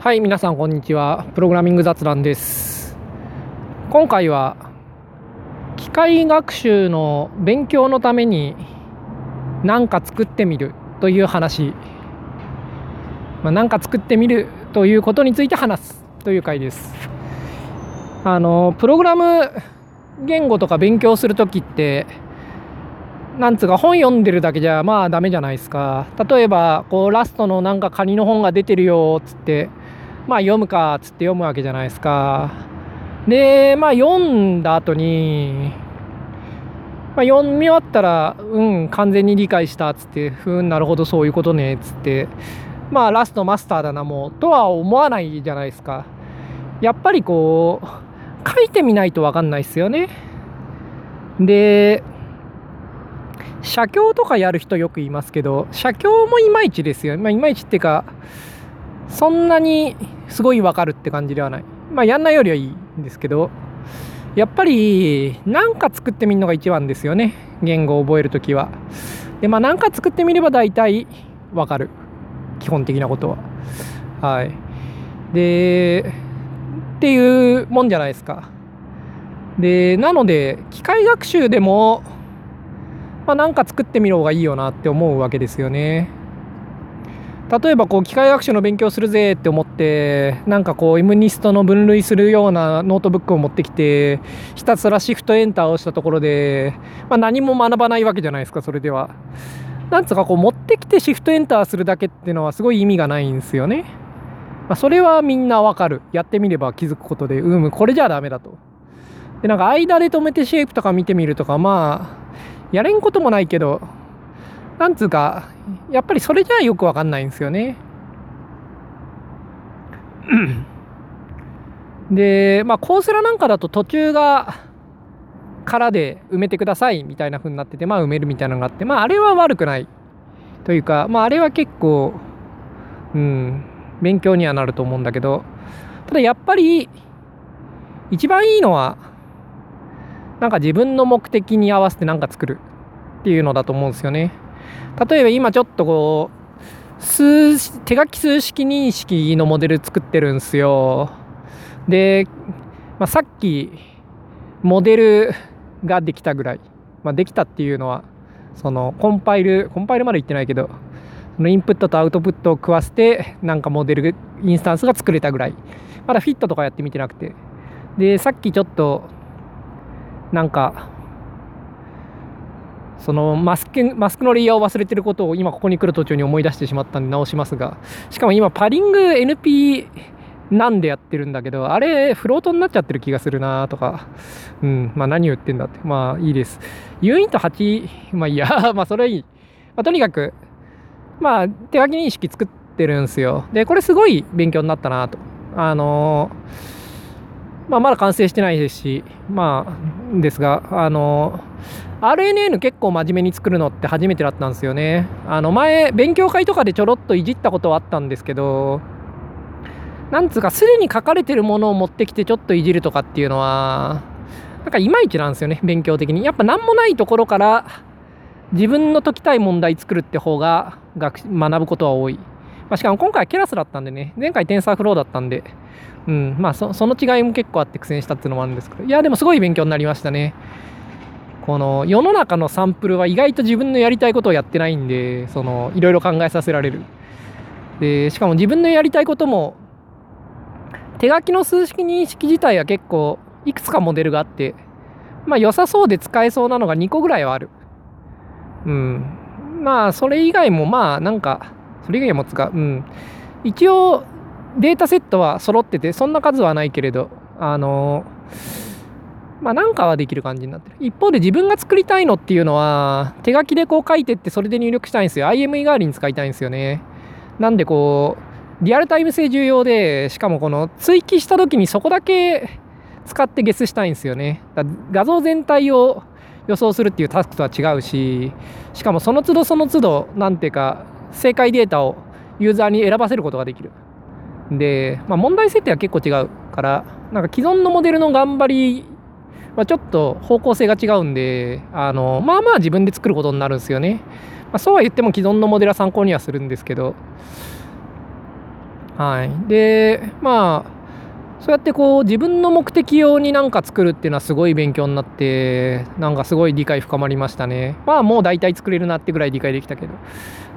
はい皆さんこんにちは。プログラミング雑談です。今回は機械学習の勉強のために何か作ってみるという話。まあ、何か作ってみるということについて話すという回です。あのプログラム言語とか勉強する時ってなんつうか本読んでるだけじゃまあダメじゃないですか。例えばこうラストのなんかカニの本が出てるよっつってまあ読むかっつって読むわけじゃないですか。で、まあ読んだ後に、まあ、読み終わったら、うん、完全に理解したっつって、ふん、なるほど、そういうことねっつって、まあラストマスターだな、もう、とは思わないじゃないですか。やっぱりこう、書いてみないと分かんないですよね。で、写経とかやる人よく言いますけど、写経もいまいちですよ。まあ、いまいちっていうか、そんなにすごいわかるって感じではない。まあやんないよりはいいんですけど、やっぱり何か作ってみるのが一番ですよね。言語を覚えるときは。で、まあ何か作ってみれば大体わかる。基本的なことは。はい。で、っていうもんじゃないですか。で、なので、機械学習でも、まあ、か作ってみる方がいいよなって思うわけですよね。例えばこう機械学習の勉強するぜって思ってなんかこう M ニストの分類するようなノートブックを持ってきてひたすら Shift Enter をしたところで、まあ、何も学ばないわけじゃないですかそれでは。なんつうかこう持ってきて Shift Enter するだけっていうのはすごい意味がないんですよね。まあ、それはみんなわかる。やってみれば気づくことで、うん、これじゃダメだと。で、なんか間で止めて shape とか見てみるとか、まあ、やれんこともないけど、なんつうか、やっぱりそれじゃよくわかんないんですよね。で、まあ、コースラなんかだと途中が空で埋めてくださいみたいな風になってて、まあ、埋めるみたいなのがあって、まあ、あれは悪くないというか、まあ、あれは結構、うん、勉強にはなると思うんだけど、ただやっぱり、一番いいのは、なんか自分の目的に合わせて何か作るっていうのだと思うんですよね。例えば今ちょっとこう数手書き数式認識のモデル作ってるんですよ。で、まあ、さっきモデルができたぐらい、まあ、できたっていうのはそのコンパイルコンパイルまで言ってないけどそのインプットとアウトプットを食わせてなんかモデルインスタンスが作れたぐらい。まだフィットとかやってみてなくて。でさっきちょっとなんかそのマスクマスクのレイヤーを忘れてることを今ここに来る途中に思い出してしまったんで直しますがしかも今パリング NP なんでやってるんだけどあれフロートになっちゃってる気がするなとか。うん。まあ何言ってんだって。まあいいです。U イント8まあいいや。まあそれはいい、まあ、とにかくまあ手書き認識作ってるんですよ。でこれすごい勉強になったなと。あのまあまだ完成してないですしまあですがあの RNN 結構真面目に作るのって初めてだったんですよね。あの前、勉強会とかでちょろっといじったことはあったんですけど、なんつうか、すでに書かれてるものを持ってきてちょっといじるとかっていうのは、なんかいまいちなんですよね、勉強的に。やっぱ何もないところから自分の解きたい問題作るって方が学学ぶことは多い。まあ、しかも今回はケラスだったんでね、前回テンサーフローだったんで、うん、まあその違いも結構あって苦戦したっていうのもあるんですけど、いや、でもすごい勉強になりましたね。この世の中のサンプルは意外と自分のやりたいことをやってないんでそのいろいろ考えさせられる。でしかも自分のやりたいことも手書きの数式認識自体は結構いくつかモデルがあってまあ良さそうで使えそうなのが2個ぐらいはある。うん。まあそれ以外もまあなんかそれ以外も使ううん。一応データセットは揃っててそんな数はないけれどあのーまあなんかはできる感じになってる。一方で自分が作りたいのっていうのは、手書きでこう書いてってそれで入力したいんですよ。IME 代わりに使いたいんですよね。なんでこう、リアルタイム性重要で、しかもこの追記した時にそこだけ使ってゲスしたいんですよね。だ画像全体を予想するっていうタスクとは違うし、しかもその都度その都度、なんていうか、正解データをユーザーに選ばせることができる。で、まあ、問題設定は結構違うから、なんか既存のモデルの頑張りまあ、ちょっと方向性が違うんで、あの、まあまあ自分で作ることになるんですよね。まあ、そうは言っても既存のモデルは参考にはするんですけど、はい、でまあそうやってこう自分の目的用に何か作るっていうのはすごい勉強になってなんかすごい理解深まりましたね。まあもう大体作れるなってぐらい理解できたけど。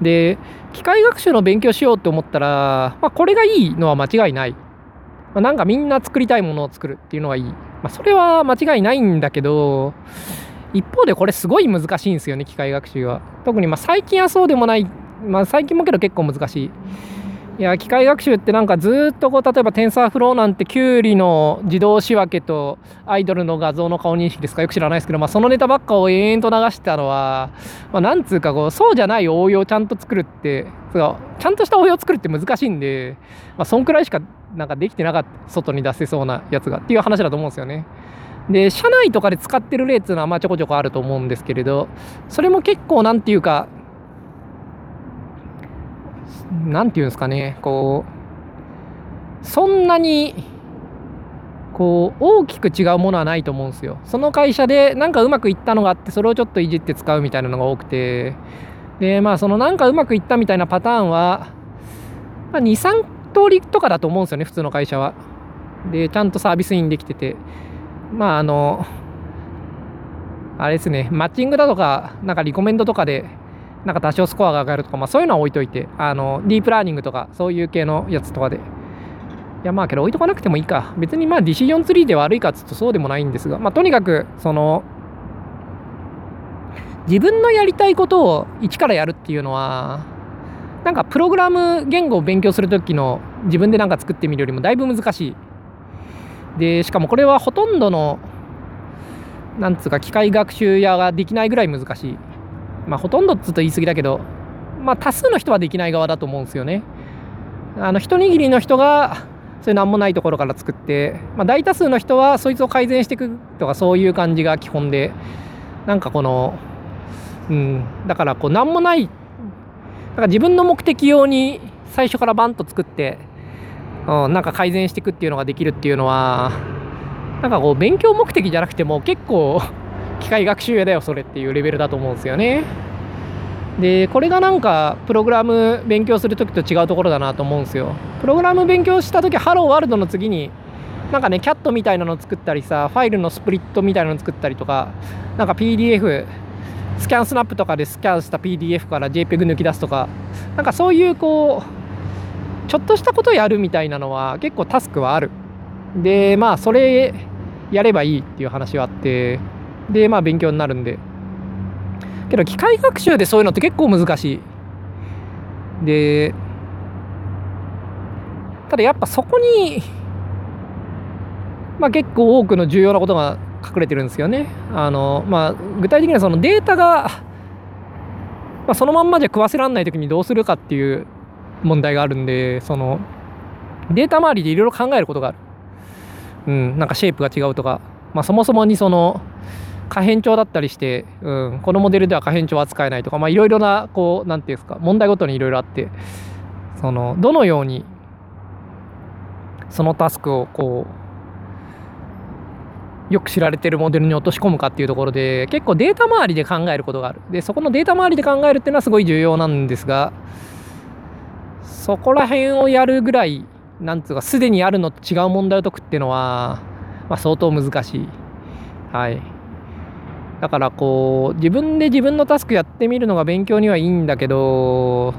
で機械学習の勉強しようって思ったら、まあ、これがいいのは間違いない、まあ、なんかみんな作りたいものを作るっていうのがいい、まあ、それは間違いないんだけど一方でこれすごい難しいんですよね機械学習は。特にま最近はそうでもない。まあ最近もけど結構難しい。いや機械学習ってなんかずっとこう例えばテンサーフローなんてキュウリの自動仕分けとアイドルの画像の顔認識ですか？よく知らないですけど、まあ、そのネタばっかを延々と流してたのは、まあ、なんつうかこうそうじゃない応用をちゃんと作るってそうちゃんとした応用を作るって難しいんで、まあ、そんくらいしかなんかできてなかった外に出せそうなやつがっていう話だと思うんですよね。で社内とかで使ってる例っていうのはまあちょこちょこあると思うんですけれどそれも結構なんていうかなんていうんですかねこうそんなにこう大きく違うものはないと思うんですよ。その会社でなんかうまくいったのがあってそれをちょっといじって使うみたいなのが多くて。でまあそのなんかうまくいったみたいなパターンは、まあ、23通りとかだと思うんですよね普通の会社は。でちゃんとサービスインできてて。まああのあれですねマッチングだとかなんかリコメンドとかでなんか多少スコアが上がるとか、まあ、そういうのは置いといてあのディープラーニングとかそういう系のやつとかで。いやまあけど置いとかなくてもいいか。別にまあディシジョンツリーで悪いかっつうとそうでもないんですが、まあ、とにかくその自分のやりたいことを一からやるっていうのはなんかプログラム言語を勉強する時の自分で何か作ってみるよりもだいぶ難しい。でしかもこれはほとんどのなんつうか機械学習屋ができないぐらい難しい。まあ、ほとんどっつうと言い過ぎだけど、まあ、多数の人はできない側だと思うんですよね。あの一握りの人がそういう何もないところから作って、まあ、大多数の人はそいつを改善していくとかそういう感じが基本でなんかこの、うん、だからこう何もないだから自分の目的用に最初からバンと作って、うん、なんか改善していくっていうのができるっていうのはなんかこう勉強目的じゃなくても結構機械学習やだよそれっていうレベルだと思うんですよね。でこれがなんかプログラム勉強する時と違うところだなと思うんですよ。プログラム勉強した時ハローワールドの次になんかねキャットみたいなの作ったりさファイルのスプリットみたいなの作ったりとかなんか PDF スキャンスナップとかでスキャンした PDF から JPEG 抜き出すとかなんかそういうこうちょっとしたことやるみたいなのは結構タスクはある。でまあそれやればいいっていう話はあって。でまあ勉強になるんで。けど機械学習でそういうのって結構難しい。でただやっぱそこにまあ結構多くの重要なことが隠れてるんですよね。あのまあ具体的にはそのデータが、まあ、そのまんまじゃ食わせられない時にどうするかっていう問題があるんでそのデータ周りでいろいろ考えることがある。うんなんかシェイプが違うとか。まあそもそもにその可変調だったりして、うん、このモデルでは可変調は扱えないとか、まあ、いろいろな、こう、なんていうんですか、問題ごとにいろいろあって、その、どのように、そのタスクを、こう、よく知られてるモデルに落とし込むかっていうところで、結構データ周りで考えることがある。で、そこのデータ周りで考えるっていうのはすごい重要なんですが、そこら辺をやるぐらい、なんつうか、すでにあるのと違う問題を解くっていうのは、まあ、相当難しい。はい。だからこう自分で自分のタスクやってみるのが勉強にはいいんだけど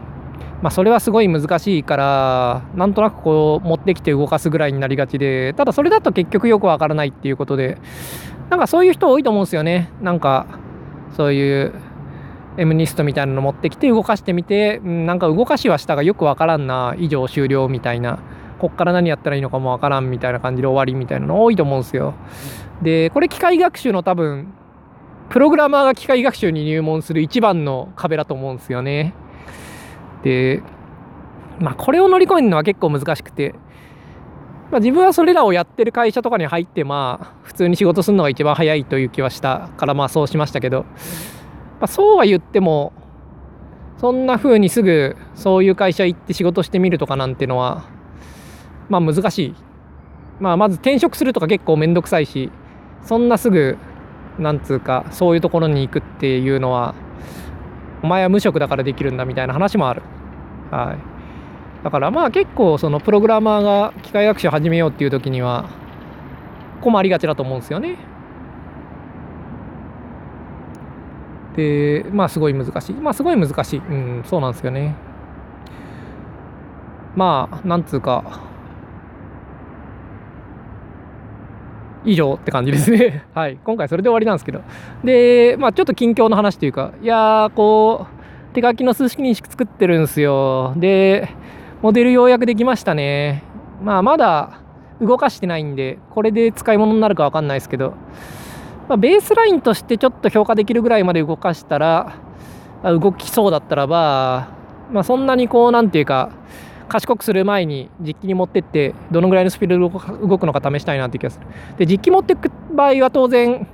まあそれはすごい難しいからなんとなくこう持ってきて動かすぐらいになりがちでただそれだと結局よくわからないっていうことでなんかそういう人多いと思うんですよね。なんかそういう M ニストみたいなの持ってきて動かしてみて、なんか動かしはしたがよくわからんな以上終了みたいな。こっから何やったらいいのかもわからんみたいな感じで終わりみたいなの多いと思うんですよ。でこれ機械学習の多分プログラマーが機械学習に入門する一番の壁だと思うんですよね。で、まあ、これを乗り越えるのは結構難しくて、まあ、自分はそれらをやってる会社とかに入って、まあ、普通に仕事するのが一番早いという気はしたから、まあ、そうしましたけど、まあ、そうは言っても、そんな風にすぐそういう会社行って仕事してみるとかなんてのは、まあ難しい。まあまず転職するとか結構めんどくさいし、そんなすぐなんつうかそういうところに行くっていうのはお前は無職だからできるんだみたいな話もある。はいだからまあ結構そのプログラマーが機械学習始めようっていう時には困りがちだと思うんですよね。でまあすごい難しいまあすごい難しいうんそうなんですよね。まあなんつうか以上って感じですね。はい。今回それで終わりなんですけど。で、まあちょっと近況の話というか、いやー、こう、手書きの数式認識作ってるんですよ。で、モデルようやくできましたね。まあまだ動かしてないんで、これで使い物になるかわかんないですけど、まあ、ベースラインとしてちょっと評価できるぐらいまで動かしたら、動きそうだったらば、まあそんなにこう、なんていうか、賢くする前に実機に持ってってどのぐらいのスピードで動くのか試したいなって気がする。で実機持っていく場合は当然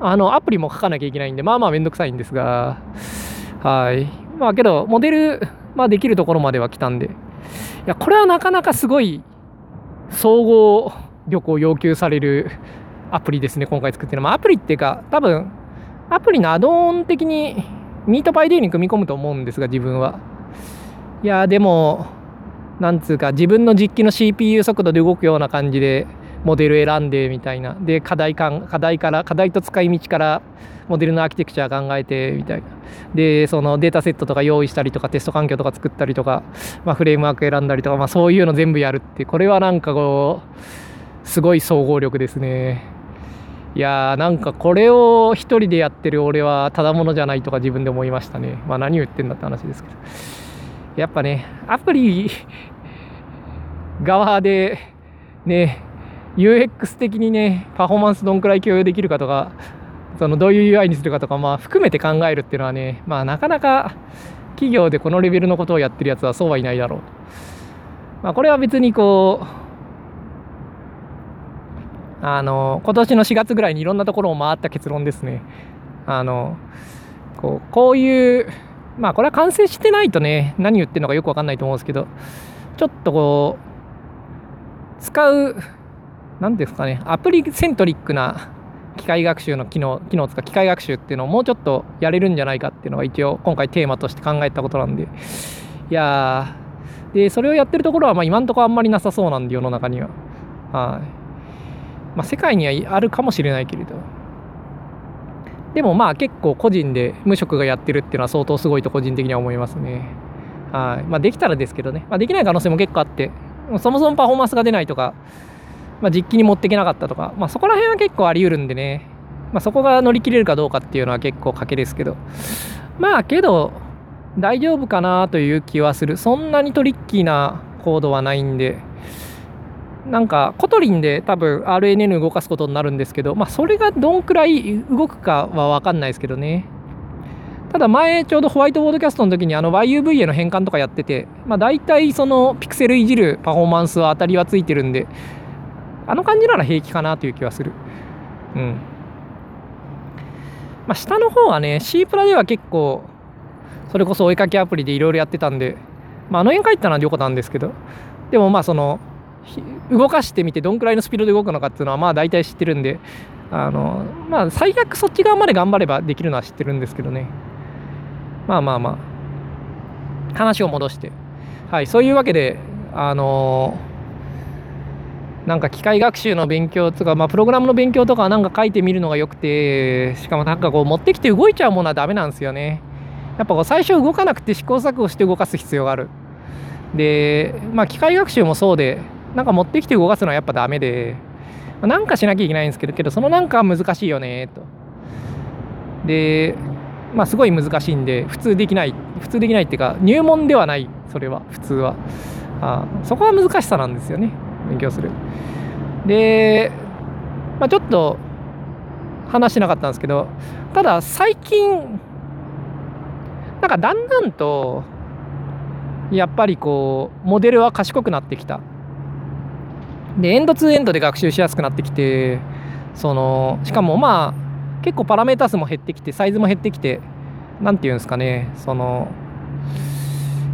あのアプリも書かなきゃいけないんでまあまあめんどくさいんですが。はい。まあけどモデル、まあ、できるところまでは来たんで。いやこれはなかなかすごい総合力を要求されるアプリですね今回作ってるの、まあ、アプリっていうか多分アプリのアドオン的にミートパイデーに組み込むと思うんですが自分は。いやでもなんつうか自分の実機の CPU 速度で動くような感じでモデル選んでみたいな。で課題か課題から課題と使い道からモデルのアーキテクチャ考えてみたいな。でそのデータセットとか用意したりとかテスト環境とか作ったりとか、まあ、フレームワーク選んだりとか、まあ、そういうの全部やるってこれはなんかこうすごい総合力ですね。いやーなんかこれを一人でやってる俺はただものじゃないとか自分で思いましたね。まあ何を言ってんだって話ですけど。やっぱね、アプリ側でね、UX 的にね、パフォーマンスどんくらい共有できるかとか、そのどういう UI にするかとか、まあ含めて考えるっていうのはね、まあなかなか企業でこのレベルのことをやってるやつはそうはいないだろうと。まあこれは別にこう、あの、今年の4月ぐらいにいろんなところを回った結論ですね。あの、こうこういうまあこれは完成してないとね、何言ってるのかよくわかんないと思うんですけど、ちょっとこう、使う、何ですかね、アプリセントリックな機械学習の機能、機能つか機械学習っていうのをもうちょっとやれるんじゃないかっていうのが一応今回テーマとして考えたことなんで、いやで、それをやってるところはまあ今んとこあんまりなさそうなんで世の中には。はい。まあ世界にはあるかもしれないけれど。でもまあ結構個人で無職がやってるっていうのは相当すごいと個人的には思いますね。はい。まあできたらですけどね。まあできない可能性も結構あって、そもそもパフォーマンスが出ないとか、まあ実機に持っていけなかったとか、まあそこら辺は結構あり得るんでね。まあそこが乗り切れるかどうかっていうのは結構賭けですけど。まあけど、大丈夫かなという気はする。そんなにトリッキーなコードはないんで。なんか Kotlin で多分 RNN 動かすことになるんですけど、まあ、それがどんくらい動くかは分かんないですけどね。ただ前ちょうどホワイトボードキャストの時にあの YUV への変換とかやってて、まあ、大体そのピクセルいじるパフォーマンスは当たりはついてるんで、あの感じなら平気かなという気はする。うん。まあ、下の方はね、C プラでは結構、それこそ追いかけアプリでいろいろやってたんで、まあ、あの辺帰ったのは良かったんですけど、でもまあその、動かしてみてどんくらいのスピードで動くのかっていうのはまあ大体知ってるんであのまあ最悪そっち側まで頑張ればできるのは知ってるんですけどねまあまあまあ。話を戻して。はいそういうわけであのなんか機械学習の勉強とか、まあ、プログラムの勉強とかなんか書いてみるのがよくてしかもなんかこう持ってきて動いちゃうものはダメなんですよね。やっぱこう最初動かなくて試行錯誤して動かす必要がある。でまあ機械学習もそうでなんか持ってきて動かすのはやっぱダメで、なんかしなきゃいけないんですけど、けどそのなんか難しいよね、と。で、まあすごい難しいんで、普通できない、普通できないっていうか、入門ではない、それは、普通は。あそこは難しさなんですよね、勉強する。で、まあ、ちょっと話しなかったんですけど、ただ最近、なんかだんだんと、やっぱりこう、モデルは賢くなってきた。でエンドツーエンドで学習しやすくなってきてそのしかもまあ結構パラメータ数も減ってきてサイズも減ってきて何て言うんですかねその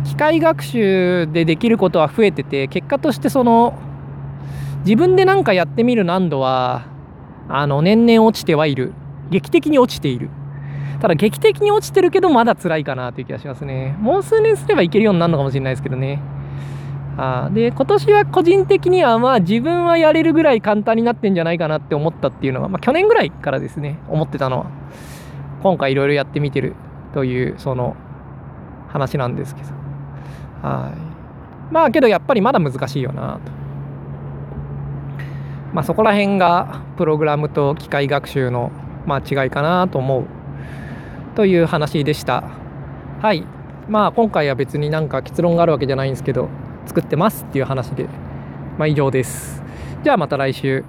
機械学習でできることは増えてて結果としてその自分で何かやってみる難度はあの年々落ちてはいる。劇的に落ちている。ただ劇的に落ちてるけどまだ辛いかなという気がしますね。もう数年すればいけるようになるのかもしれないですけどね。あで今年は個人的にはまあ自分はやれるぐらい簡単になってんじゃないかなって思ったっていうのは、まあ、去年ぐらいからですね思ってたのは今回いろいろやってみてるというその話なんですけど。はい。まあけどやっぱりまだ難しいよなと。まあそこら辺がプログラムと機械学習のまあ違いかなと思う。という話でした。はい。まあ今回は別になんか結論があるわけじゃないんですけど作ってますっていう話で、まあ、以上です。じゃあまた来週。